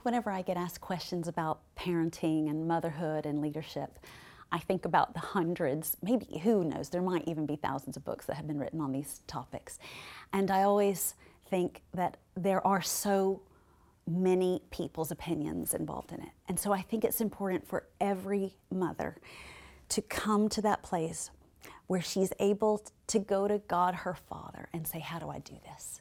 think whenever I get asked questions about parenting and motherhood and leadership, I think about the hundreds, maybe who knows, there might even be thousands of books that have been written on these topics. And I always think that there are so many people's opinions involved in it. And so I think it's important for every mother to come to that place where she's able to go to God her Father and say, How do I do this?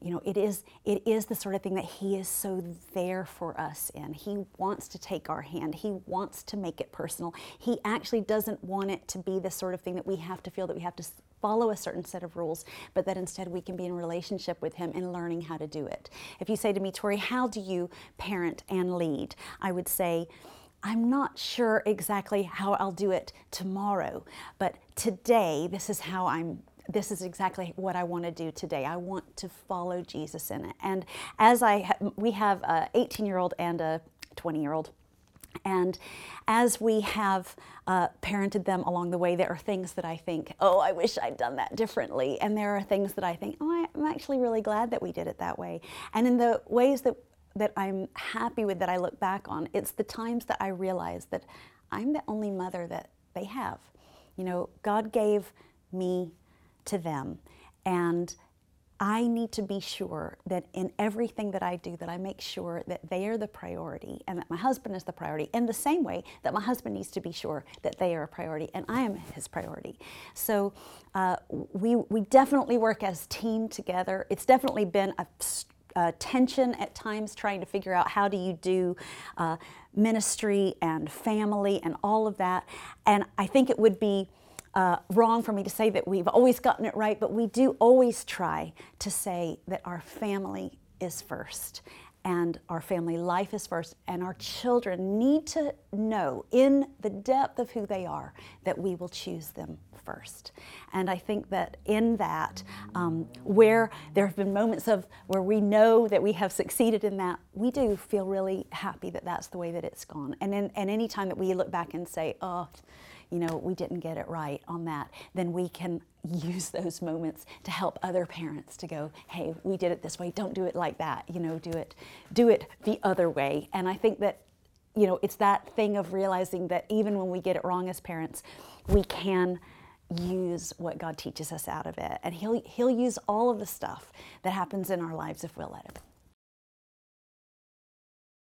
You know, it is, it is the sort of thing that He is so there for us in. He wants to take our hand, He wants to make it personal. He actually doesn't want it to be the sort of thing that we have to feel that we have to follow a certain set of rules, but that instead we can be in relationship with Him and learning how to do it. If you say to me, Tori, how do you parent and lead? I would say, I'm not sure exactly how I'll do it tomorrow, but today this is how I'm this is exactly what I want to do today. I want to follow Jesus in it. And as I, ha- we have a 18 year old and a 20 year old. And as we have uh, parented them along the way, there are things that I think, oh, I wish I'd done that differently. And there are things that I think, oh, I'm actually really glad that we did it that way. And in the ways that, that I'm happy with that I look back on, it's the times that I realize that I'm the only mother that they have. You know, God gave me to them. And I need to be sure that in everything that I do that I make sure that they are the priority and that my husband is the priority in the same way that my husband needs to be sure that they are a priority and I am his priority. So uh, we, we definitely work as team together. It's definitely been a, a tension at times trying to figure out how do you do uh, ministry and family and all of that. And I think it would be uh, wrong for me to say that we've always gotten it right, but we do always try to say that our family is first and our family life is first, and our children need to know in the depth of who they are that we will choose them first. And I think that in that, um, where there have been moments of where we know that we have succeeded in that, we do feel really happy that that's the way that it's gone. And then, and any time that we look back and say, oh, you know, we didn't get it right on that, then we can use those moments to help other parents to go, hey, we did it this way, don't do it like that, you know, do it, do it the other way. And I think that, you know, it's that thing of realizing that even when we get it wrong as parents, we can use what God teaches us out of it. And he'll he'll use all of the stuff that happens in our lives if we'll let him.